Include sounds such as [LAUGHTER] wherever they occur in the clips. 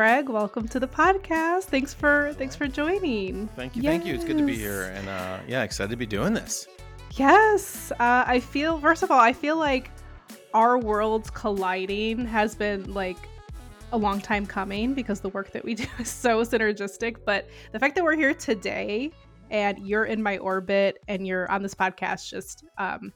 Craig, welcome to the podcast. Thanks for thanks for joining. Thank you, yes. thank you. It's good to be here, and uh, yeah, excited to be doing this. Yes, uh, I feel. First of all, I feel like our worlds colliding has been like a long time coming because the work that we [LAUGHS] do is so synergistic. But the fact that we're here today and you're in my orbit and you're on this podcast just um,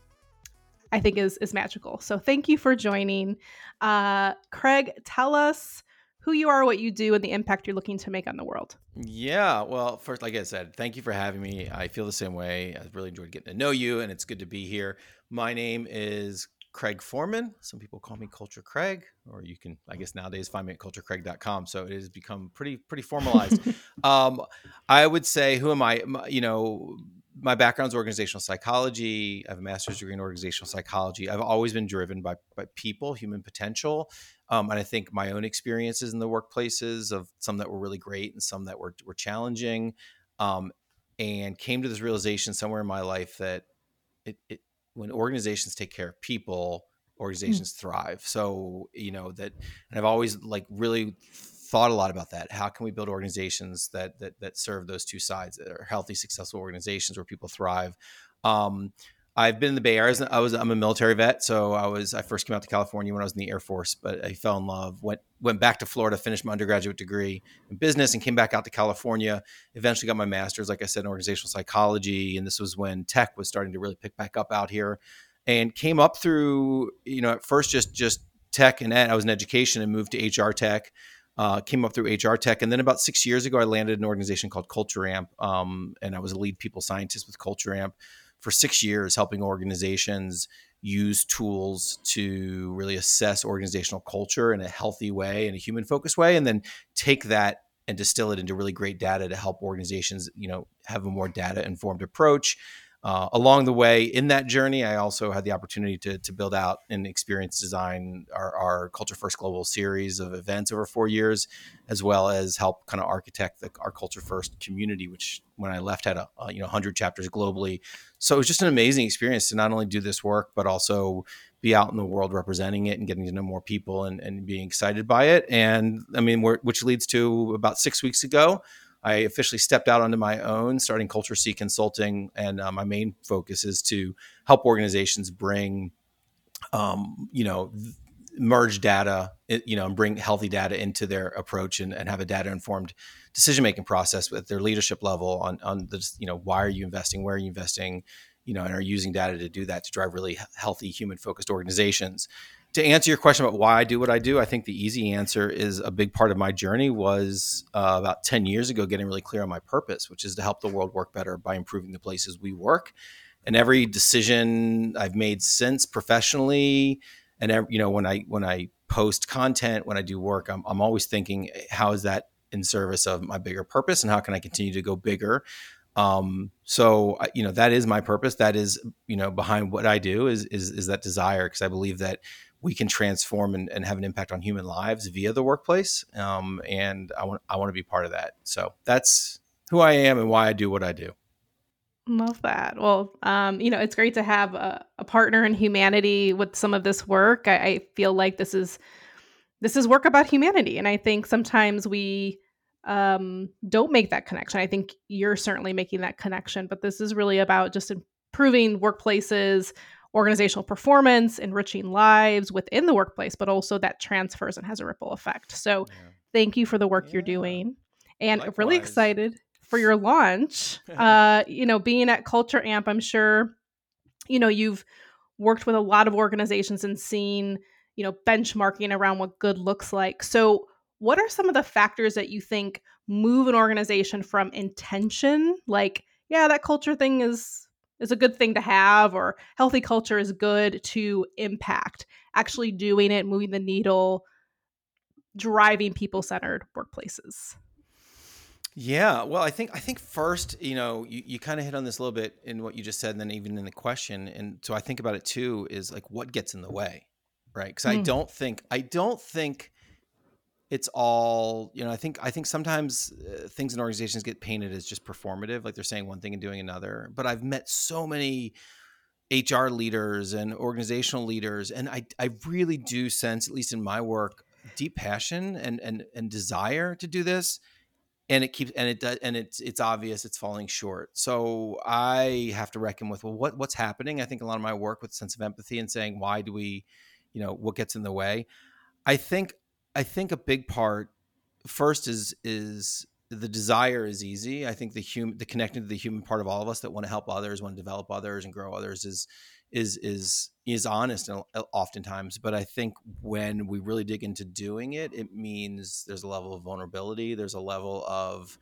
I think is is magical. So thank you for joining. Uh, Craig, tell us who you are, what you do, and the impact you're looking to make on the world. Yeah, well, first, like I said, thank you for having me. I feel the same way. I've really enjoyed getting to know you, and it's good to be here. My name is Craig Forman. Some people call me Culture Craig, or you can, I guess nowadays, find me at culturecraig.com. So it has become pretty, pretty formalized. [LAUGHS] um, I would say, who am I? You know, my background is organizational psychology. I have a master's degree in organizational psychology. I've always been driven by, by people, human potential. Um, and I think my own experiences in the workplaces of some that were really great and some that were, were challenging. Um, and came to this realization somewhere in my life that it, it when organizations take care of people, mm. organizations mm. thrive. So, you know, that, and I've always like really thought a lot about that. How can we build organizations that, that, that serve those two sides that are healthy, successful organizations where people thrive? Um, I've been in the Bay Area. I was I'm a military vet, so I was I first came out to California when I was in the Air Force, but I fell in love. went went back to Florida, finished my undergraduate degree in business, and came back out to California. Eventually, got my master's, like I said, in organizational psychology, and this was when tech was starting to really pick back up out here. And came up through you know at first just just tech and ed. I was in education and moved to HR tech. Uh, came up through HR tech, and then about six years ago, I landed an organization called Culture Amp, um, and I was a lead people scientist with Culture Amp for six years helping organizations use tools to really assess organizational culture in a healthy way, in a human focused way, and then take that and distill it into really great data to help organizations, you know, have a more data informed approach uh, along the way in that journey, I also had the opportunity to, to build out and experience design our, our, Culture First Global series of events over four years, as well as help kind of architect the, our Culture First community, which when I left had a, a you know 100 chapters globally. So it was just an amazing experience to not only do this work, but also be out in the world representing it and getting to know more people and, and being excited by it. And I mean, which leads to about six weeks ago, I officially stepped out onto my own, starting Culture C Consulting, and uh, my main focus is to help organizations bring, um, you know, merge data, you know, and bring healthy data into their approach and, and have a data informed decision making process with their leadership level on on the you know why are you investing, where are you investing, you know, and are using data to do that to drive really healthy human focused organizations to answer your question about why I do what I do, I think the easy answer is a big part of my journey was uh, about 10 years ago getting really clear on my purpose, which is to help the world work better by improving the places we work. And every decision I've made since professionally, and every, you know when I when I post content, when I do work, I'm, I'm always thinking, how is that in service of my bigger purpose, and how can I continue to go bigger? Um, so you know that is my purpose. That is you know behind what I do is is, is that desire because I believe that we can transform and, and, have an impact on human lives via the workplace. Um, and I want I want to be part of that. So that's who I am and why I do what I do. Love that. Well, um, you know, it's great to have a, a, partner in humanity with some of this work. I, I, feel like this is this is work about humanity, and I think sometimes we um, don't make that connection. I think you're certainly making that connection, but this is really about just improving workplaces, organizational performance, enriching lives within the workplace, but also that transfers and has a ripple effect. So, yeah. thank you for the work yeah. you're doing, and Likewise. really excited for your launch. [LAUGHS] uh, you know, being at Culture Amp, I'm sure, you know, you've worked with a lot of organizations and seen, you know, benchmarking around what good looks like. So, what are some of the factors that you think move an organization from intention, like, yeah, that culture thing is is a good thing to have or healthy culture is good to impact. Actually doing it moving the needle driving people centered workplaces. Yeah well i think i think first you know you, you kind of hit on this a little bit in what you just said and then even in the question and so i think about it too is like what gets in the way right? Because mm. i don't think i don't think it's all you know i think i think sometimes uh, things in organizations get painted as just performative like they're saying one thing and doing another. But i've met so many hr leaders and organizational leaders and i i really do sense at least in my work deep passion and and and desire to do this and it keeps and it does and it's it's obvious it's falling short. So i have to reckon with well what what's happening? I think a lot of my work with sense of empathy and saying why do we you know what gets in the way? I think i think a big part first is is the desire is easy. I think the human the connecting to the human part of all of us that want to help others want to develop others and grow others is is is is honest uh, oftentimes. But i think when we really dig into doing it it means there's a level of vulnerability. There's a level of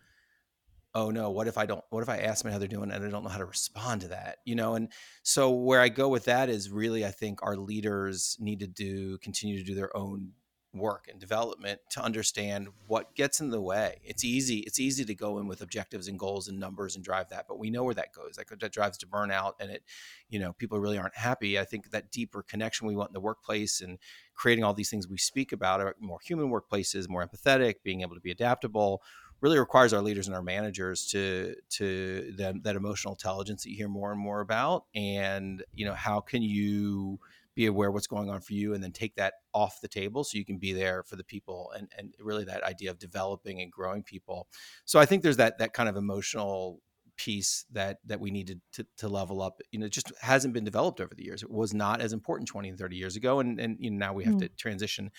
oh no what if i don't what if i ask them how they're doing and i don't know how to respond to that? You know and so where i go with that is really i think our leaders need to do continue to do their own work and development to understand what gets in the way. It's easy. It's easy to go in with objectives and goals and numbers and drive that, but we know where that goes. That, that drives to burnout, and it, you know, people really aren't happy. I think that deeper connection we want in the workplace and creating all these things we speak about are more human workplaces, more empathetic, being able to be adaptable, really requires our leaders and our managers to to that, that emotional intelligence that you hear more and more about. And you know, how can you be aware what's going on for you and then take that off the table so you can be there for the people and and really that idea of developing and growing people so i think there's that that kind of emotional piece that that we needed to, to level up you know it just hasn't been developed over the years it was not as important 20 and 30 years ago and and you know, now we have mm. to transition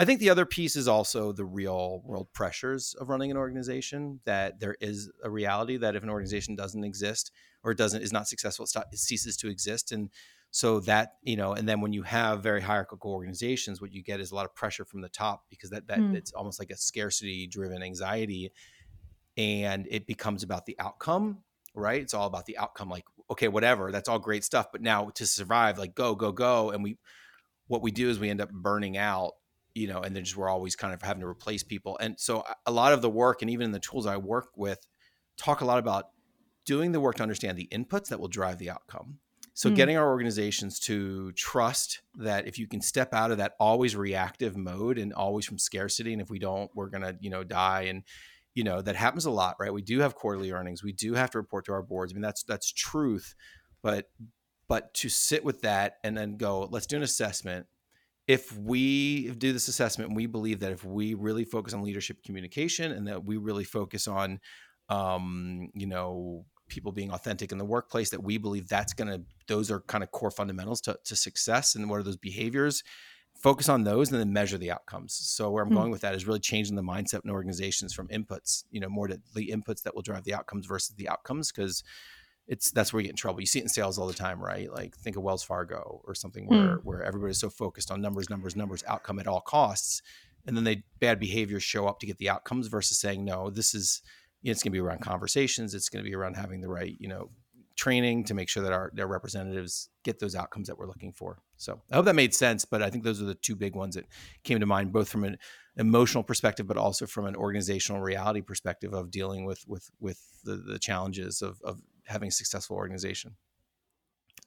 I think the other piece is also the real world pressures of running an organization. That there is a reality that if an organization doesn't exist or doesn't is not successful, it, it ceases to exist. And so that you know and then when you have very hierarchical organizations what you get is a lot of pressure from the top because that that mm. it's almost like a scarcity driven anxiety and it becomes about the outcome right it's all about the outcome like okay whatever that's all great stuff but now to survive like go go go and we what we do is we end up burning out you know and then just we're always kind of having to replace people and so a lot of the work and even in the tools i work with talk a lot about doing the work to understand the inputs that will drive the outcome so mm. getting our organizations to trust that if you can step out of that always reactive mode and always from scarcity, and if we don't, we're gonna, you know, die. And you know, that happens a lot, right? We do have quarterly earnings. We do have to report to our boards. I mean, that's that's truth. But but to sit with that and then go, let's do an assessment. If we do this assessment, we believe that if we really focus on leadership communication and that we really focus on um, you know, people being authentic in the workplace that we believe that's going to those are kind of core fundamentals to, to success and what are those behaviors focus on those and then measure the outcomes so where i'm mm-hmm. going with that is really changing the mindset in organizations from inputs you know more to the inputs that will drive the outcomes versus the outcomes because it's that's where you get in trouble you see it in sales all the time right like think of wells fargo or something where mm. where everybody's so focused on numbers numbers numbers outcome at all costs and then they bad behaviors show up to get the outcomes versus saying no this is it's going to be around conversations it's going to be around having the right you know training to make sure that our their representatives get those outcomes that we're looking for. So i hope that made sense but i think those are the two big ones that came to mind both from an emotional perspective but also from an organizational reality perspective of dealing with with with the, the challenges of, of having a successful organization.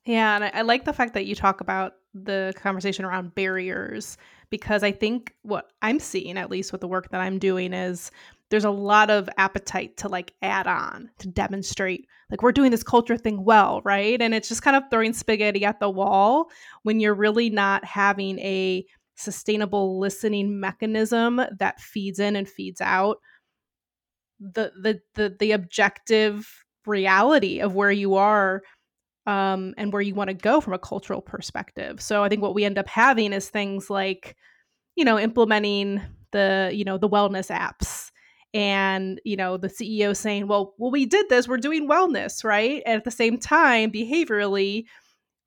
Yeah and I, I like the fact that you talk about the conversation around barriers because i think what i'm seeing at least with the work that i'm doing is there's a lot of appetite to like add on to demonstrate like we're doing this culture thing well right? And it's just kind of throwing spaghetti at the wall when you're really not having a sustainable listening mechanism that feeds in and feeds out the the the, the objective reality of where you are um, and where you want to go from a cultural perspective. So i think what we end up having is things like you know implementing the you know the wellness apps and you know the ceo saying well well we did this we're doing wellness right? And at the same time behaviorally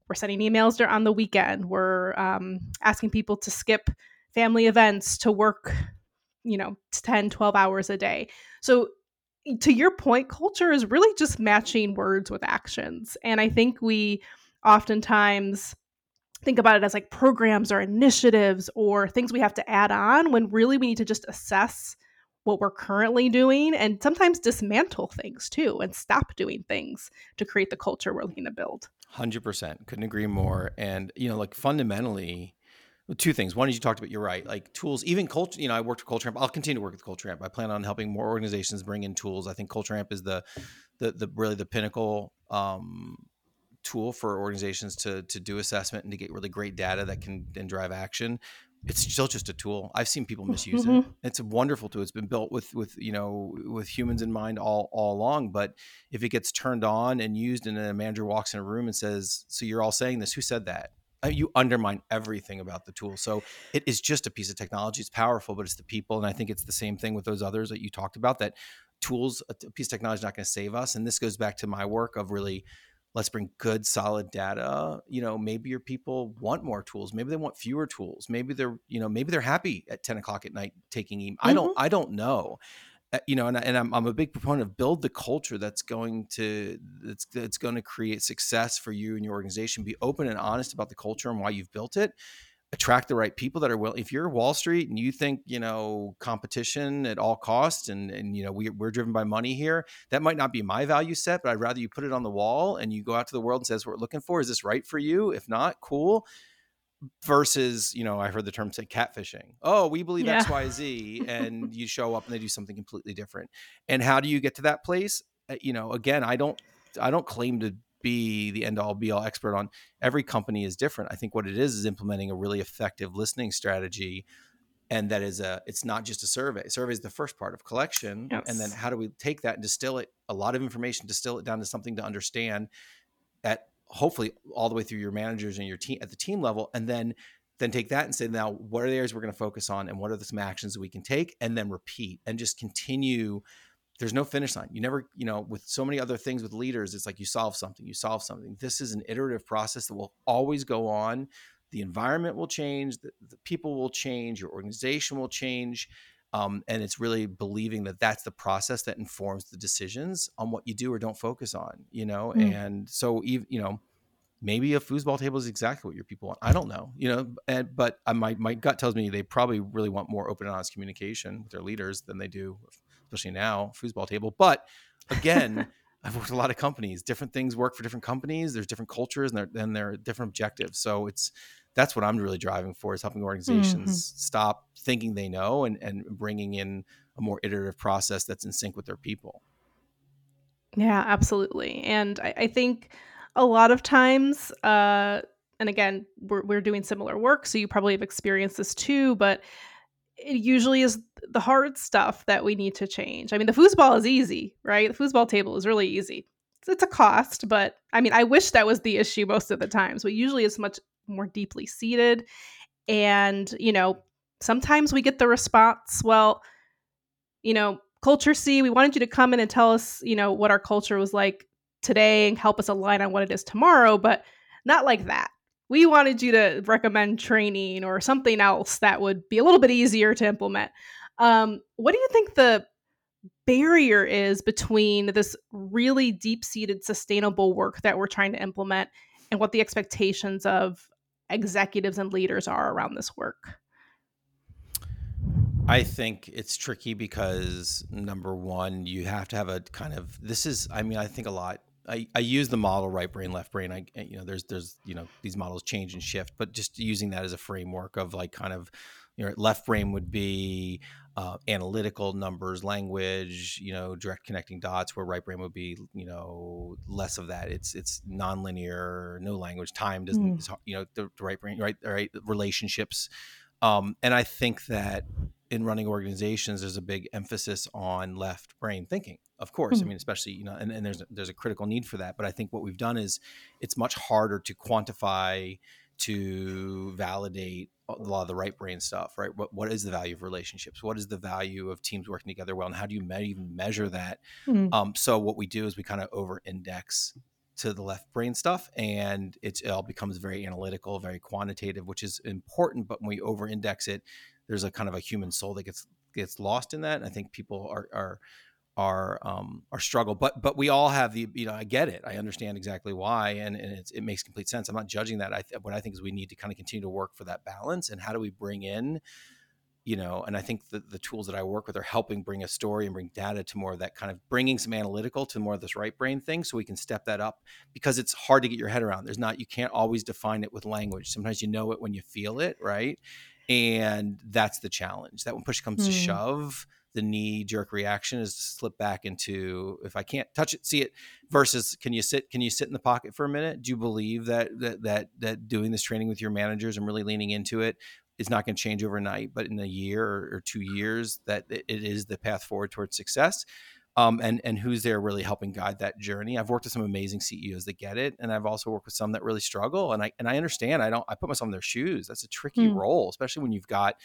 we're sending emails on the weekend we're um, asking people to skip family events to work you know 10 12 hours a day. So to your point culture is really just matching words with actions and i think we oftentimes think about it as like programs or initiatives or things we have to add on when really we need to just assess what we're currently doing and sometimes dismantle things too and stop doing things to create the culture we're looking to build. 100%. Couldn't agree more. And, you know, like fundamentally, two things. One is you talked about, you're right, like tools, even culture, you know, I worked with Culture Amp. I'll continue to work with Culture Amp. I plan on helping more organizations bring in tools. I think Culture Amp is the, the, the really the pinnacle um, tool for organizations to, to do assessment and to get really great data that can then drive action it's still just a tool. I've seen people misuse mm-hmm. it. It's a wonderful tool. It's been built with with you know with humans in mind all all along. But if it gets turned on and used, and a manager walks in a room and says, "So you're all saying this? Who said that?" Uh, you undermine everything about the tool. So it is just a piece of technology. It's powerful, but it's the people. And I think it's the same thing with those others that you talked about. That tools, a piece of technology is not going to save us. And this goes back to my work of really let's bring good solid data you know maybe your people want more tools maybe they want fewer tools maybe they're you know maybe they're happy at 10 o'clock at night taking email mm-hmm. i don't i don't know. Uh, you know and, and I'm, I'm a big proponent of build the culture that's going to that's that's going to create success for you and your organization. Be open and honest about the culture and why you've built it attract the right people that are willing if you're wall street and you think you know competition at all costs and and you know we, we're driven by money here that might not be my value set but i'd rather you put it on the wall and you go out to the world and says what we're looking for. Is this right for you? If not cool. Versus you know i heard the term say catfishing. Oh we believe yeah. xyz and you show up and they do something completely different. And how do you get to that place? Uh, you know again i don't i don't claim to be the end all be all expert on. Every company is different. I think what it is is implementing a really effective listening strategy. And that is a, it's not just a survey. Survey is the first part of collection. Yes. And then how do we take that and distill it, a lot of information, distill it down to something to understand at hopefully all the way through your managers and your team at the team level. And then then take that and say now what are the areas we're going to focus on and what are the some actions that we can take and then repeat and just continue there's no finish line. You never, you know, with so many other things with leaders, it's like you solve something, you solve something. This is an iterative process that will always go on. The environment will change, the, the people will change, your organization will change. Um, and it's really believing that that's the process that informs the decisions on what you do or don't focus on, you know? Mm. And so, even, you know, maybe a foosball table is exactly what your people want. I don't know, you know, and, but uh, my, my gut tells me they probably really want more open and honest communication with their leaders than they do especially now, foosball table. But again, I've worked a lot of companies. Different things work for different companies. There's different cultures and they're, and they're different objectives. So it's that's what I'm really driving for is helping organizations mm-hmm. stop thinking they know and, and bringing in a more iterative process that's in sync with their people. Yeah, absolutely. And I, I think a lot of times, uh, and again, we're, we're doing similar work, so you probably have experienced this too, but it usually is the hard stuff that we need to change. I mean, the foosball is easy, right? The foosball table is really easy. It's, it's a cost, but I mean, I wish that was the issue most of the times. But usually it's much more deeply seated. And, you know, sometimes we get the response, well, you know, culture C, we wanted you to come in and tell us, you know, what our culture was like today and help us align on what it is tomorrow, but not like that we wanted you to recommend training or something else that would be a little bit easier to implement. Um, what do you think the barrier is between this really deep seated sustainable work that we're trying to implement and what the expectations of executives and leaders are around this work? I think it's tricky because number one, you have to have a kind of this is, I mean, I think a lot I, I use the model right brain left brain. I you know there's there's you know these models change and shift but just using that as a framework of like kind of you know left brain would be uh, analytical numbers language you know direct connecting dots where right brain would be you know less of that. It's it's nonlinear no language. Time doesn't mm. you know the, the right brain right right relationships. Um, and i think that in running organizations there's a big emphasis on left brain thinking of course mm-hmm. i mean especially you know and, and there's there's a critical need for that but i think what we've done is it's much harder to quantify to validate a lot of the right brain stuff right what, what is the value of relationships what is the value of teams working together well and how do you me- even measure that mm-hmm. um, so what we do is we kind of over index to the left brain stuff and it all becomes very analytical very quantitative which is important but when we over index it there's a kind of a human soul that gets gets lost in that and i think people are are our um, our struggle. But but we all have the you know I get it. I understand exactly why, and, and it makes complete sense. I'm not judging that. I th- what I think is we need to kind of continue to work for that balance. And how do we bring in, you know? And I think the the tools that I work with are helping bring a story and bring data to more of that kind of bringing some analytical to more of this right brain thing, so we can step that up because it's hard to get your head around. There's not you can't always define it with language. Sometimes you know it when you feel it, right? And that's the challenge. That when push comes mm. to hmm. shove the knee jerk reaction is to slip back into if I can't touch it, see it versus can you sit can you sit in the pocket for a minute? Do you believe that that that that doing this training with your managers and really leaning into it is not going to change overnight, but in a year or, or two years, that it, it is the path forward towards success. Um, and and who's there really helping guide that journey. I've worked with some amazing CEOs that get it, and I've also worked with some that really struggle. And I and I understand. I don't. I put myself in their shoes. That's a tricky mm. role, especially when you've got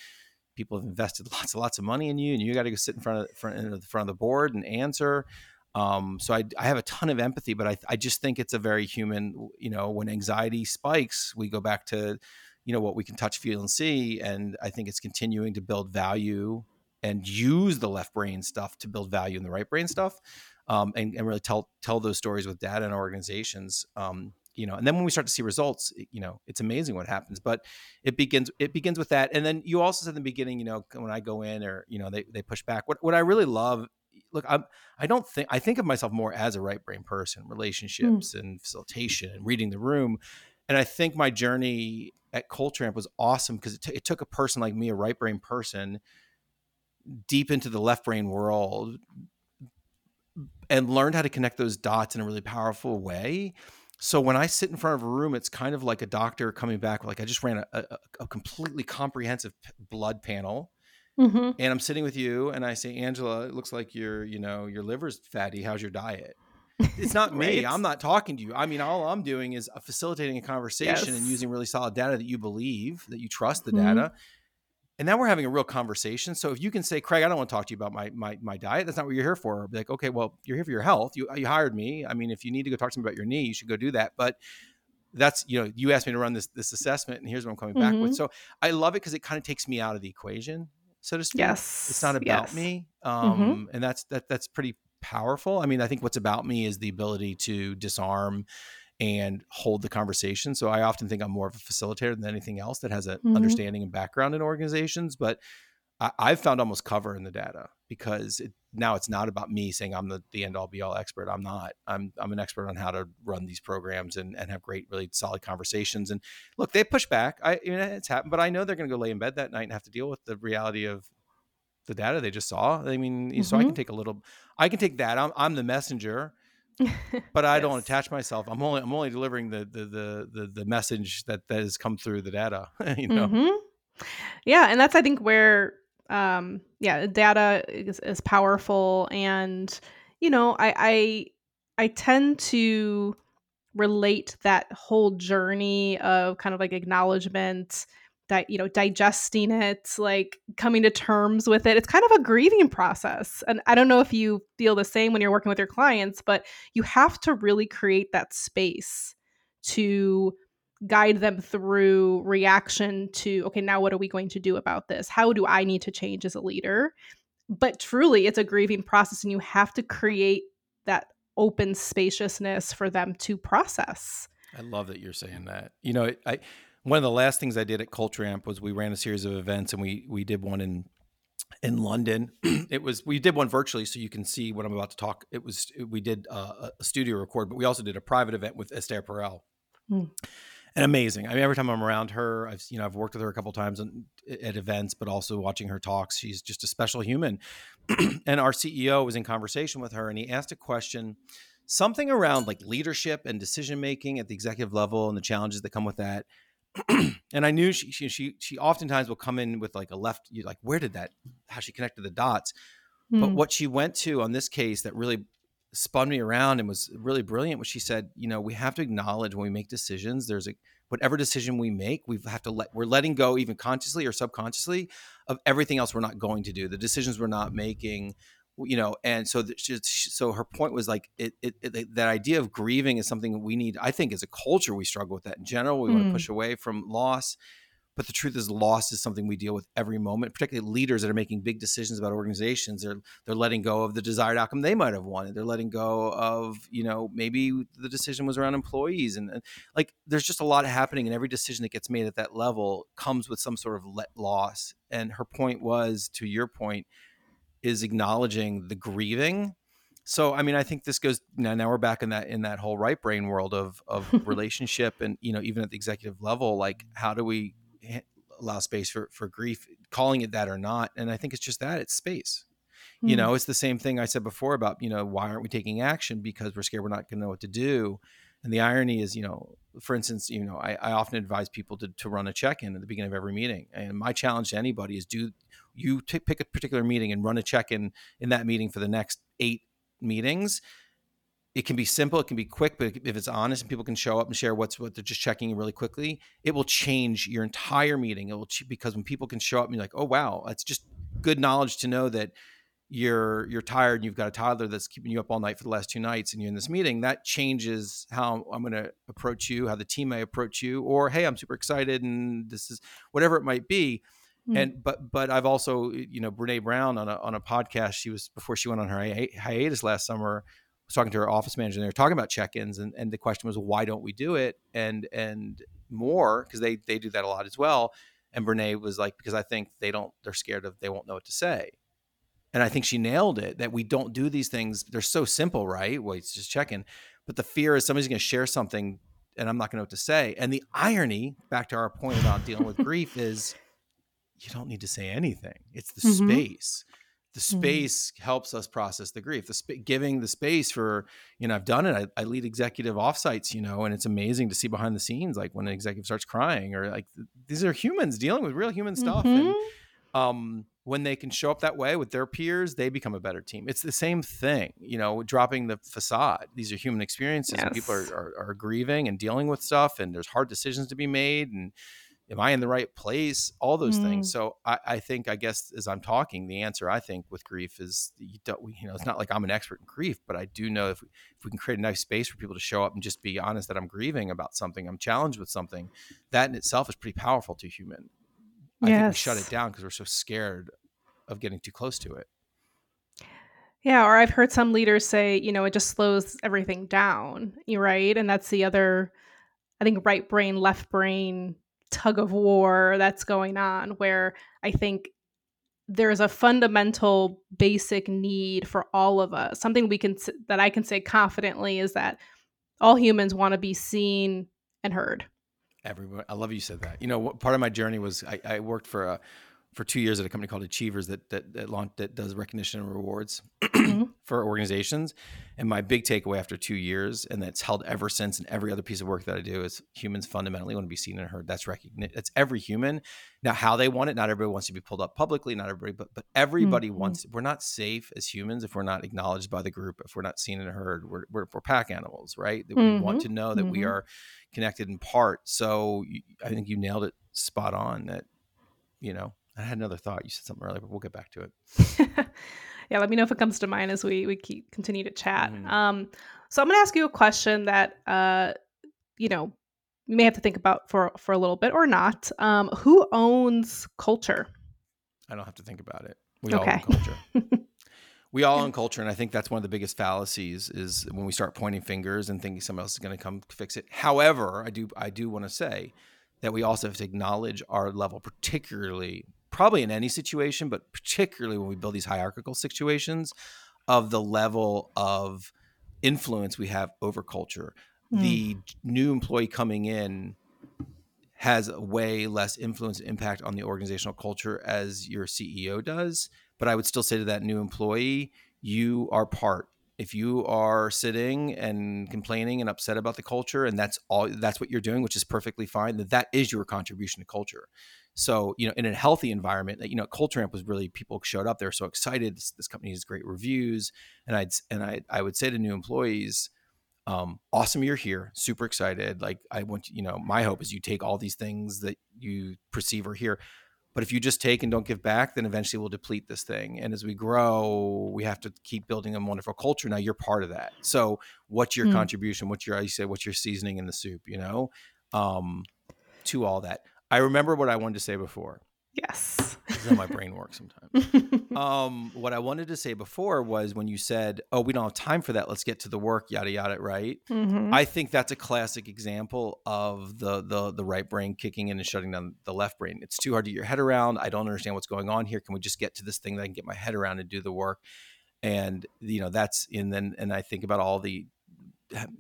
people have invested [LAUGHS] lots and lots of money in you, and you got to go sit in front of front, in the front of the board and answer. Um, so I, I have a ton of empathy, but I, I just think it's a very human. You know, when anxiety spikes, we go back to you know what we can touch, feel, and see, and I think it's continuing to build value and use the left brain stuff to build value in the right brain stuff um, and, and, really tell tell those stories with data and organizations um, you know and then when we start to see results you know it's amazing what happens but it begins it begins with that and then you also said in the beginning you know when i go in or you know they, they push back what, what i really love look i'm i don't think i think of myself more as a right brain person hmm. relationships mm. and facilitation and reading the room and i think my journey at culture amp was awesome because it, t- it took a person like me a right brain person deep into the left brain world and learned how to connect those dots in a really powerful way. So when I sit in front of a room, it's kind of like a doctor coming back. Like I just ran a, a, a completely comprehensive blood panel, mm-hmm. and I'm sitting with you, and I say, Angela, it looks like your, you know, your liver's fatty. How's your diet? It's not [LAUGHS] right. me. I'm not talking to you. I mean, all I'm doing is facilitating a conversation yes. and using really solid data that you believe, that you trust the mm-hmm. data, and now we're having a real conversation. So if you can say, Craig, I don't want to talk to you about my my, my diet. That's not what you're here for. Be like, okay, well, you're here for your health. You you hired me. I mean, if you need to go talk to me about your knee, you should go do that. But that's you know, you asked me to run this this assessment, and here's what I'm coming mm-hmm. back with. Mm-hmm. So I love it because it kind of takes me out of the equation, so to speak. Yes, it's not about yes. me, mm-hmm. um, mm-hmm. and that's that that's pretty powerful. I mean, I think what's about me is the ability to disarm and hold the conversation. So I often think I'm more of a facilitator than anything else that has an mm-hmm. understanding and background in organizations. But I, have found almost cover in the data because it, now it's not about me saying I'm the, the end all be all expert. I'm not. I'm I'm an expert on how to run these programs and, and have great, really solid conversations. And look, they push back. I you know, it's happened, but I know they're going to go lay in bed that night and have to deal with the reality of the data they just saw. I mean, mm-hmm. so I can mm-hmm. take a little. I can take that. I'm I'm the messenger [LAUGHS] but I yes. don't attach myself. I'm only I'm only delivering the the the the, the message that that has come through the data. [LAUGHS] you know. Mm-hmm. Yeah, and that's I think where um yeah data is, is powerful, and you know I I I tend to relate that whole journey of kind of like acknowledgement di- you know digesting it like coming to terms with it. It's kind of a grieving process and i don't know if you feel the same when you're working with your clients but you have to really create that space to guide them through reaction to okay now what are we going to do about this? How do i need to change as a leader? But truly it's a grieving process and you have to create that open spaciousness for them to process. I love that you're saying that. You know i one of the last things I did at Culture Amp was we ran a series of events, and we we did one in in London. [CLEARS THROAT] it was we did one virtually, so you can see what I'm about to talk. It was we did a, a studio record, but we also did a private event with Esther Perel. Mm. And amazing. I mean, every time I'm around her, I've you know I've worked with her a couple times on, at events, but also watching her talks. She's just a special human. [CLEARS THROAT] and our CEO was in conversation with her, and he asked a question, something around like leadership and decision making at the executive level and the challenges that come with that. [CLEARS THROAT] and I knew she, she she she oftentimes will come in with like a left you like where did that how she connected the dots mm. but hmm. what she went to on this case that really spun me around and was really brilliant was she said you know we have to acknowledge when we make decisions there's a whatever decision we make we have to let we're letting go even consciously or subconsciously of everything else we're not going to do the decisions we're not making you know and so so her point was like it, it, it, that idea of grieving is something we need i think as a culture we struggle with that. In general we mm. want to push away from loss but the truth is loss is something we deal with every moment particularly leaders that are making big decisions about organizations. They're they're letting go of the desired outcome they might have wanted. They're letting go of you know maybe the decision was around employees and, and like there's just a lot happening and every decision that gets made at that level comes with some sort of let loss. And her point was to your point is acknowledging the grieving so i mean i think this goes now now we're back in that in that whole right brain world of of [LAUGHS] relationship and you know even at the executive level like how do we allow space for for grief calling it that or not and i think it's just that it's space mm. you hmm. know it's the same thing i said before about you know why aren't we taking action because we're scared we're not going to know what to do And the irony is, you know, for instance, you know, I, I often advise people to, to run a check-in at the beginning of every meeting. And my challenge to anybody is do you t- pick a particular meeting and run a check-in in that meeting for the next eight meetings it can be simple it can be quick but if it's honest and people can show up and share what's what they're just checking really quickly it will change your entire meeting. It will because when people can show up and be like oh wow it's just good knowledge to know that you're you're tired and you've got a toddler that's keeping you up all night for the last two nights and you're in this meeting that changes how i'm going to approach you how the team may approach you or hey i'm super excited and this is whatever it might be mm. and but but i've also you know brene brown on a, on a podcast she was before she went on her hi- hiatus last summer was talking to her office manager and they were talking about check-ins and, and the question was why don't we do it? And and more because they they do that a lot as well. And Brene was like because I think they don't they're scared of they won't know what to say. And I think she nailed it that we don't do these things they're so simple right? Well it's just checking but the fear is somebody's going to share something and I'm not going to know what to say. And the irony back to our point about dealing with grief is you don't need to say anything it's the mm-hmm. space the mm-hmm. space mm-hmm. helps us process the grief the sp- giving the space for you know i've done it I, I, lead executive offsites you know and it's amazing to see behind the scenes like when an executive starts crying or like these are humans dealing with real human stuff mm-hmm. and um, when they can show up that way with their peers they become a better team it's the same thing you know dropping the facade these are human experiences yes. people are, are, are grieving and dealing with stuff and there's hard decisions to be made and am I in the right place? All those mm. things. So I, I, think, I guess, as I'm talking, the answer I think with grief is you don't, you know, it's not like I'm an expert in grief, but I do know if we, if we can create a nice space for people to show up and just be honest that I'm grieving about something, I'm challenged with something, that in itself is pretty powerful to human. I yes. think we shut it down because we're so scared of getting too close to it. Yeah, or I've heard some leaders say, you know, it just slows everything down. You're right. And that's the other, I think, right brain, left brain tug of war that's going on where I think there's a fundamental basic need for all of us. Something we can that i can say confidently is that all humans want to be seen and heard. Everyone i love you said that. You know part of my journey was i, I worked for a for two years at a company called Achievers that that that, launched, that does recognition and rewards mm-hmm. [CLEARS THROAT] for organizations. And my big takeaway after two years, and that's held ever since, and every other piece of work that I do is humans fundamentally want to be seen and heard. That's recognition. That's every human. Now, how they want it, not everybody wants to be pulled up publicly. Not everybody, but but everybody mm-hmm. wants. We're not safe as humans if we're not acknowledged by the group. If we're not seen and heard, we're we're, we're pack animals, right? That mm-hmm. we want mm-hmm. to know that we mm-hmm. are connected in part. So I think you nailed it spot on. That you know I had another thought. You said something earlier, but we'll get back to it. [LAUGHS] yeah, let me know if it comes to mind as we we keep continue to chat. Mm-hmm. Um, so I'm going to ask you a question that uh, you know, you may have to think about for for a little bit or not. Um, who owns culture? I don't have to think about it. We okay. all own culture. [LAUGHS] we all own culture, and I think that's one of the biggest fallacies is when we start pointing fingers and thinking someone else is going to come fix it. However, I do I do want to say that we also have to acknowledge our level, particularly probably in any situation, but particularly when we build these hierarchical situations, of the level of influence we have over culture. Mm. The new employee coming in has a way less influence and impact on the organizational culture as your CEO does. But I would still say to that new employee, you are part. If you are sitting and complaining and upset about the culture, and that's all that's what you're doing, which is perfectly fine, that that is your contribution to culture. So, you know, in a healthy environment, that, you know, Culture Amp was really people showed up. They're so excited. This, this company has great reviews, and I'd and I I would say to new employees, um, awesome you're here, super excited. Like I want you know, my hope is you take all these things that you perceive are here. But if you just take and don't give back, then eventually we'll deplete this thing. And as we grow, we have to keep building a wonderful culture. Now you're part of that. So what's your mm. contribution? What's your, I say, what's your seasoning in the soup, you know, um, to all that. I remember what I wanted to say before. Yes. This is how my brain works sometimes. [LAUGHS] um, what I wanted to say before was when you said, "Oh, we don't have time for that. Let's get to the work." Yada yada. Right. Mm-hmm. I think that's a classic example of the the the right brain kicking in and shutting down the left brain. It's too hard to get your head around. I don't understand what's going on here. Can we just get to this thing that I can get my head around and do the work? And you know that's and then and I think about all the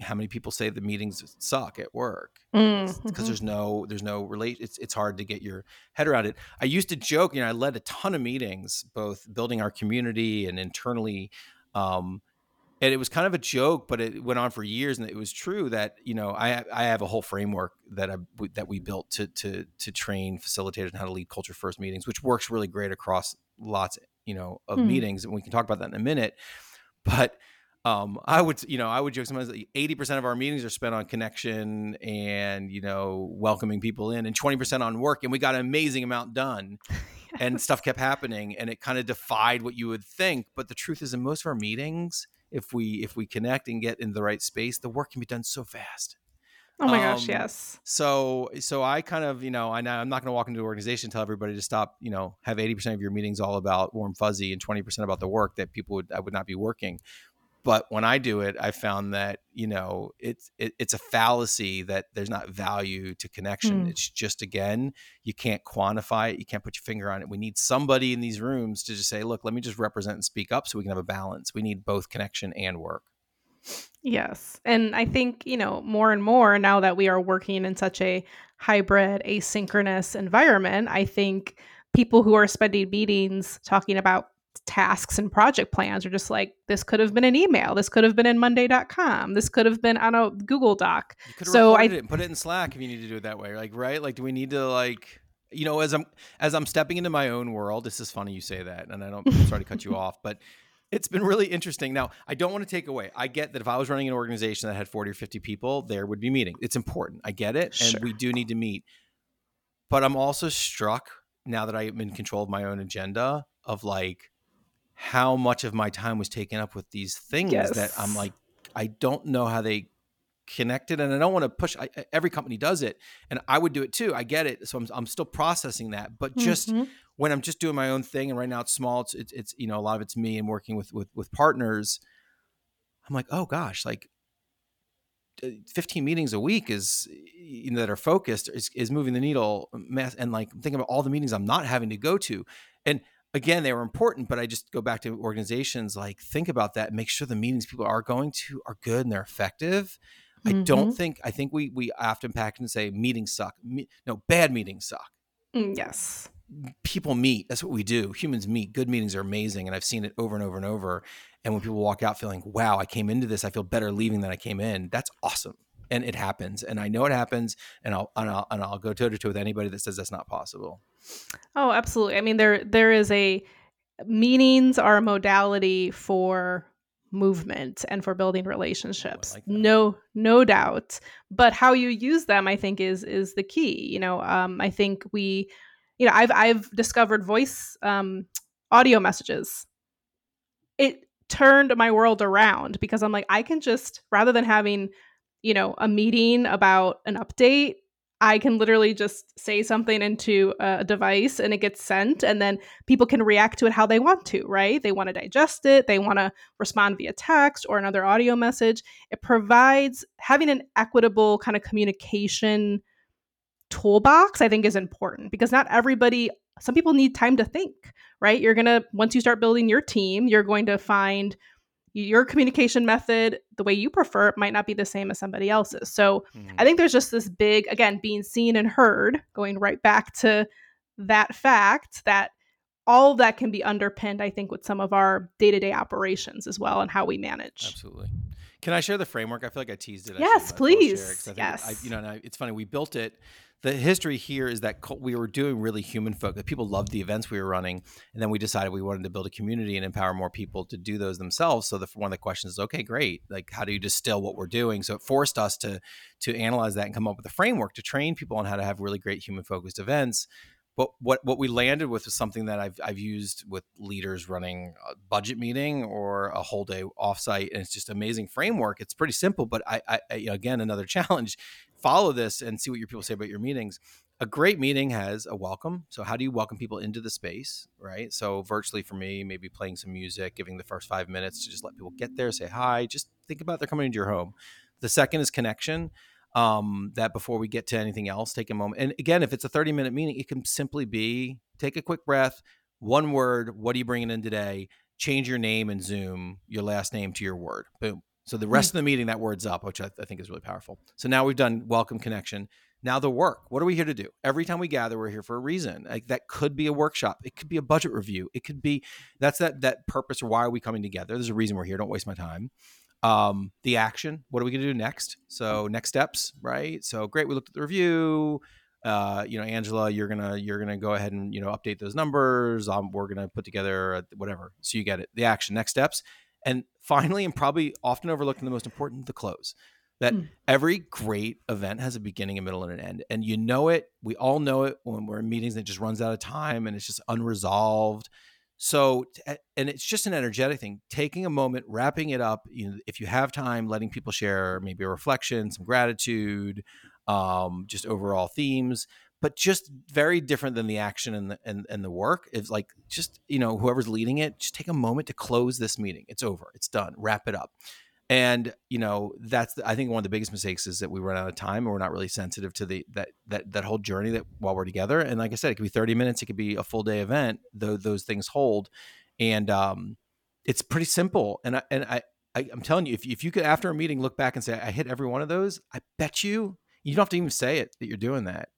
how many people say the meetings suck at work because mm-hmm. there's no there's no relate it's it's hard to get your head around it i used to joke you know i led a ton of meetings both building our community and internally um, and it was kind of a joke, but it went on for years, and it was true that you know I I have a whole framework that I that we built to to to train facilitators on how to lead culture first meetings, which works really great across lots you know of mm. meetings, and we can talk about that in a minute. But um, I would you know I would joke sometimes that eighty percent of our meetings are spent on connection and you know welcoming people in, and twenty percent on work, and we got an amazing amount done. [LAUGHS] and stuff kept happening and it kind of defied what you would think but the truth is in most of our meetings if we if we connect and get in the right space, the work can be done so fast. Oh my um, gosh, yes. So so I kind of, you know, I I'm not going to walk into an organization and tell everybody to stop, you know, have 80% of your meetings all about warm fuzzy and 20% about the work that people would I would not be working but when I do it, I found that you know it's it, it's a fallacy that there's not value to connection. Mm. It's just again you can't quantify it, you can't put your finger on it. We need somebody in these rooms to just say, look, let me just represent and speak up so we can have a balance. We need both connection and work. Yes, and I think you know more and more now that we are working in such a hybrid, asynchronous environment. I think people who are spending meetings talking about tasks and project plans are just like this could have been an email this could have been in monday.com this could have been on a google doc. So i it put it in slack if you need to do it that way like right? Like do we need to like you know as i'm as i'm stepping into my own world this is funny you say that and i don't I'm sorry to cut you [LAUGHS] off but it's been really interesting. Now i don't want to take away i get that if i was running an organization that had 40 or 50 people there would be meeting. It's important i get it sure. and we do need to meet. But i'm also struck now that i'm in control of my own agenda of like how much of my time was taken up with these things yes. that I'm like, I don't know how they connected and I don't want to push I, every company does it and I would do it too I get it so I'm, I'm still processing that but just mm-hmm. when I'm just doing my own thing and right now it's small it's, it's, it's you know a lot of it's me and working with with with partners I'm like oh gosh like 15 meetings a week is you know, that are focused is, is moving the needle and like thinking about all the meetings I'm not having to go to and again they were important but i just go back to organizations like think about that make sure the meetings people are going to are good and they're effective. Mm-hmm. i don't mm-hmm. think i think we we often pack and say meetings suck. Me, no bad meetings suck. Mm, yes. People meet that's what we do. Humans meet. Good meetings are amazing and i've seen it over and over and over. And when people walk out feeling wow i came into this i feel better leaving than i came in that's awesome and it happens and i know it happens and i'll and i'll, and I'll go toe to toe with anybody that says that's not possible Oh, absolutely. I mean, there there is a meanings are a modality for movement and for building relationships. Oh, like no, no doubt. But how you use them, I think, is is the key. You know, um, I think we, you know, I've I've discovered voice um, audio messages. It turned my world around because I'm like, I can just rather than having, you know, a meeting about an update I can literally just say something into a device and it gets sent, and then people can react to it how they want to, right? They want to digest it, they want to respond via text or another audio message. It provides having an equitable kind of communication toolbox, I think, is important because not everybody, some people need time to think, right? You're going to, once you start building your team, you're going to find your communication method, the way you prefer it, might not be the same as somebody else's. So mm-hmm. I think there's just this big, again, being seen and heard, going right back to that fact that all of that can be underpinned, I think, with some of our day to day operations as well and how we manage. Absolutely. Can I share the framework? I feel like I teased it. Yes, please. It, yes. I, you know, it's funny. We built it the history here is that we were doing really human focused. People loved the events we were running, and then we decided we wanted to build a community and empower more people to do those themselves. So the one of the questions is, okay, great. Like, how do you distill what we're doing? So it forced us to to analyze that and come up with a framework to train people on how to have really great human focused events. But what what we landed with was something that I've I've used with leaders running a budget meeting or a whole day offsite, and it's just amazing framework. It's pretty simple, but I, I again another [LAUGHS] challenge follow this and see what your people say about your meetings. A great meeting has a welcome. So, how do you welcome people into the space, right? So, virtually for me, maybe playing some music, giving the first five minutes to just let people get there, say hi, just think about they're coming into your home. The second is connection. Um, that before we get to anything else, take a moment. And again, if it's a 30 minute meeting, it can simply be take a quick breath, one word, what are you bringing in today? Change your name in Zoom, your last name to your word. Boom so the rest mm. of the meeting, that word's up, which I, I, think is really powerful. So now we've done welcome connection. Now the work. What are we here to do? Every time we gather, we're here for a reason. Like that could be a workshop. It could be a budget review. It could be that's that that purpose or why are we coming together? There's a reason we're here. Don't waste my time. Um, the action. What are we going to do next? So next steps, right? So great. We looked at the review. Uh, you know, Angela, you're gonna you're gonna go ahead and you know update those numbers. Um, we're gonna put together whatever. So you get it. The action. Next steps. And finally, and probably often overlooked and the most important, the close that mm. every great event has a beginning, a middle, and an end. And you know it. We all know it when we're in meetings and it just runs out of time and it's just unresolved. So, and it's just an energetic thing. Taking a moment, wrapping it up. You know, if you have time, letting people share maybe a reflection, some gratitude, um, just overall themes, but just very different than the action and the and, and the work. It's like just you know whoever's leading it, just take a moment to close this meeting. It's over. It's done. Wrap it up and you know that's the, i think one of the biggest mistakes is that we run out of time and we're not really sensitive to the that that that whole journey that while we're together and like i said it could be 30 minutes it could be a full day event though those things hold and um it's pretty simple and i and i, I am telling you if, if you could after a meeting look back and say i hit every one of those i bet you you don't have to even say it that you're doing that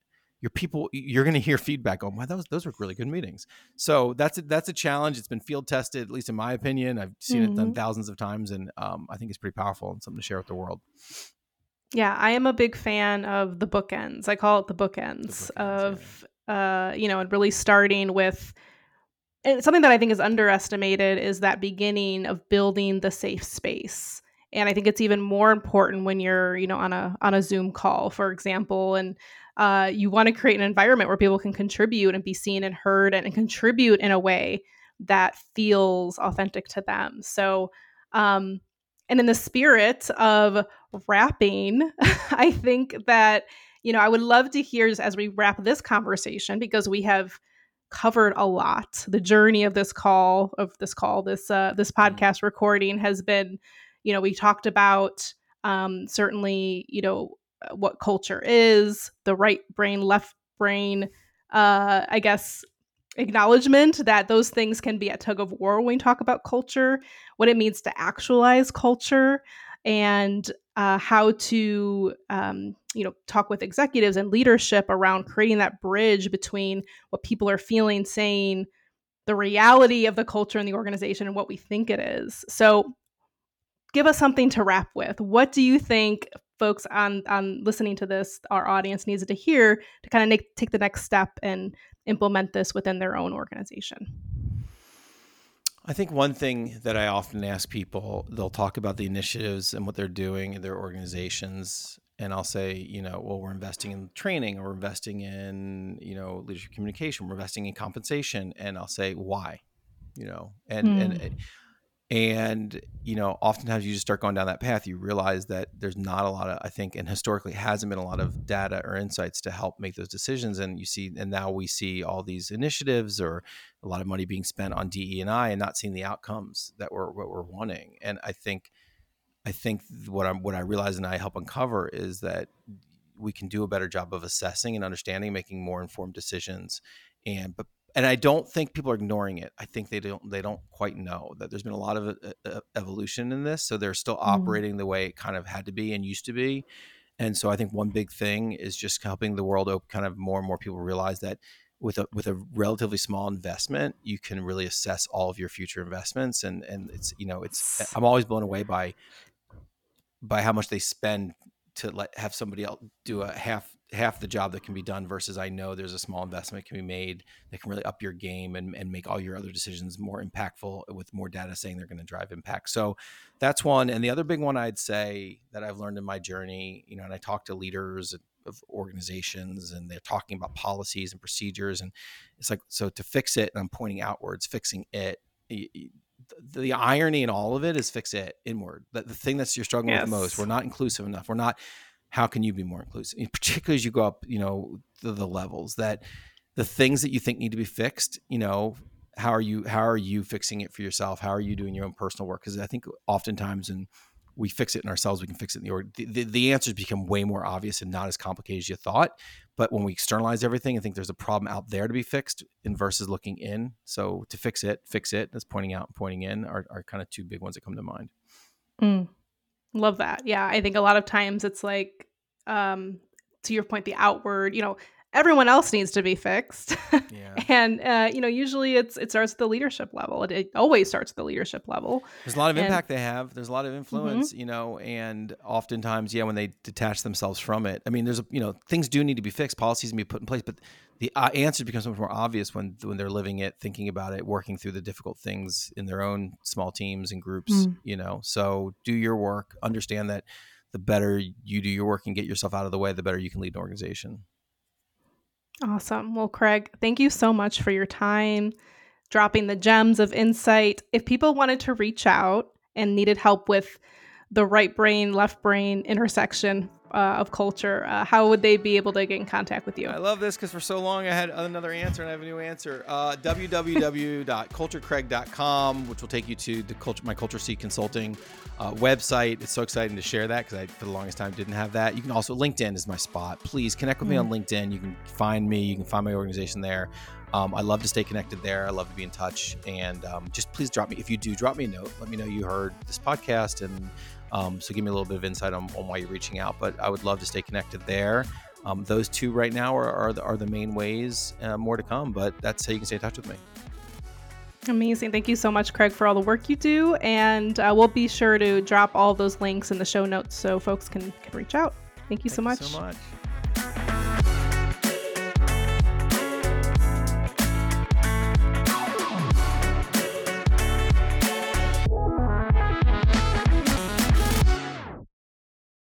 your people you're going to hear feedback going wow those those were really good meetings so that's a, that's a challenge it's been field tested at least in my opinion i've seen mm-hmm. it done mm-hmm. thousands of times and um, i think it's pretty powerful and something to share with the world yeah i am a big fan of the bookends i call it the bookends, the bookends of yeah. uh, you know and really starting with and something that i think is underestimated is that beginning of building the safe space and i think it's even more important when you're you know on a on a zoom call for example and uh, you want to create an environment where people can contribute and be seen and heard and, and contribute in a way that feels authentic to them. So, um, and in the spirit of wrapping, [LAUGHS] I think that, you know, I would love to hear as we wrap this conversation because we have covered a lot. The journey of this call, of this call, this uh, this mm-hmm. podcast recording has been, you know, we talked about um, certainly, you know, what culture is, the right brain, left brain, uh, I guess, acknowledgement that those things can be a tug of war when we talk about culture, what it means to actualize culture, and uh, how to um, you know talk with executives and leadership around creating that bridge between what people are feeling, saying, the reality of the culture in the organization and what we think it is. So give us something to wrap with. What do you think folks on on listening to this, our audience needs to hear to kind of make, take the next step and implement this within their own organization? I think one thing that I often ask people, they'll talk about the initiatives and what they're doing in their organizations. And I'll say, you know, well, we're investing in training or we're investing in, you know, leadership communication, we're investing in compensation. And I'll say, why? You know, and, mm. and and you know oftentimes you just start going down that path you realize that there's not a lot of i think and historically hasn't been a lot of data or insights to help make those decisions. And you see and now we see all these initiatives or a lot of money being spent on de and i and not seeing the outcomes that we're what we're wanting. And i think i think what i'm what i realize and i help uncover is that we can do a better job of assessing and understanding making more informed decisions. And but and I don't think people are ignoring it. I think they don't they don't quite know that there's been a lot of uh, uh evolution in this, so they're still mm. operating the way it kind of had to be and used to be. And so I think one big thing is just helping the world kind of more and more people realize that with a with a relatively small investment, you can really assess all of your future investments. And and it's you know it's I'm always blown away by by how much they spend to let have somebody else do a half half the job that can be done versus I know there's a small investment can be made that can really up your game and, and make all your other decisions more impactful with more data saying they're going to drive impact. So that's one. And the other big one I'd say that I've learned in my journey, you know, and I talk to leaders of organizations and they're talking about policies and procedures. And it's like, so to fix it, and I'm pointing outwards, fixing it, the, irony in all of it is fix it inward. The, the thing that's you're struggling yes. with the most. We're not inclusive enough. We're not how can you be more inclusive? Particularly as you go up you know the, the levels that the things that you think need to be fixed you know how are you how are you fixing it for yourself? How are you doing your own personal work? Because i think oftentimes and we fix it in ourselves we can fix it in the org the, the, the, answers become way more obvious and not as complicated as you thought. But when we externalize everything i think there's a problem out there to be fixed in versus looking in. So to fix it fix it. That's pointing out and pointing in are, are kind of two big ones that come to mind. Mm. Love that. Yeah, I think a lot of times it's like um to your point, the outward, you know, everyone else needs to be fixed. Yeah. [LAUGHS] and uh, you know, usually it's it starts at the leadership level. It, it always starts at the leadership level. There's a lot of And impact they have. There's a lot of Mhm. influence, you know, and oftentimes, yeah, when they detach themselves from it, I mean, there's, a, you know, things do need to be fixed, policies need to be put in place, but the uh, answer becomes much more obvious when when they're living it, thinking about it, working through the difficult things in their own small teams and groups, Mm. you know. So do your work. Understand that the better you do your work and get yourself out of the way, the better you can lead an organization. Awesome. Well, Craig, thank you so much for your time, dropping the gems of insight. If people wanted to reach out and needed help with the right brain, left brain intersection uh, of culture, uh, how would they be able to get in contact with you? I love this because for so long I had another answer and I have a new answer. Uh, www.culturecraig.com, which will take you to the culture, my Culture Seek Consulting uh, website. It's so exciting to share that because I, for the longest time, didn't have that. You can also, LinkedIn is my spot. Please connect with me on LinkedIn. You can find me, you can find my organization there. Um, I love to stay connected there. I love to be in touch. And um, just please drop me, if you do, drop me a note. Let me know you heard this podcast. And um, so give me a little bit of insight on, on why you're reaching out. But I would love to stay connected there. Um, those two right now are, are, the, are the main ways, uh, more to come, but that's how you can stay in touch with me. Amazing. Thank you so much, Craig, for all the work you do. And uh, we'll be sure to drop all those links in the show notes so folks can, can reach out. Thank you so much. you so much.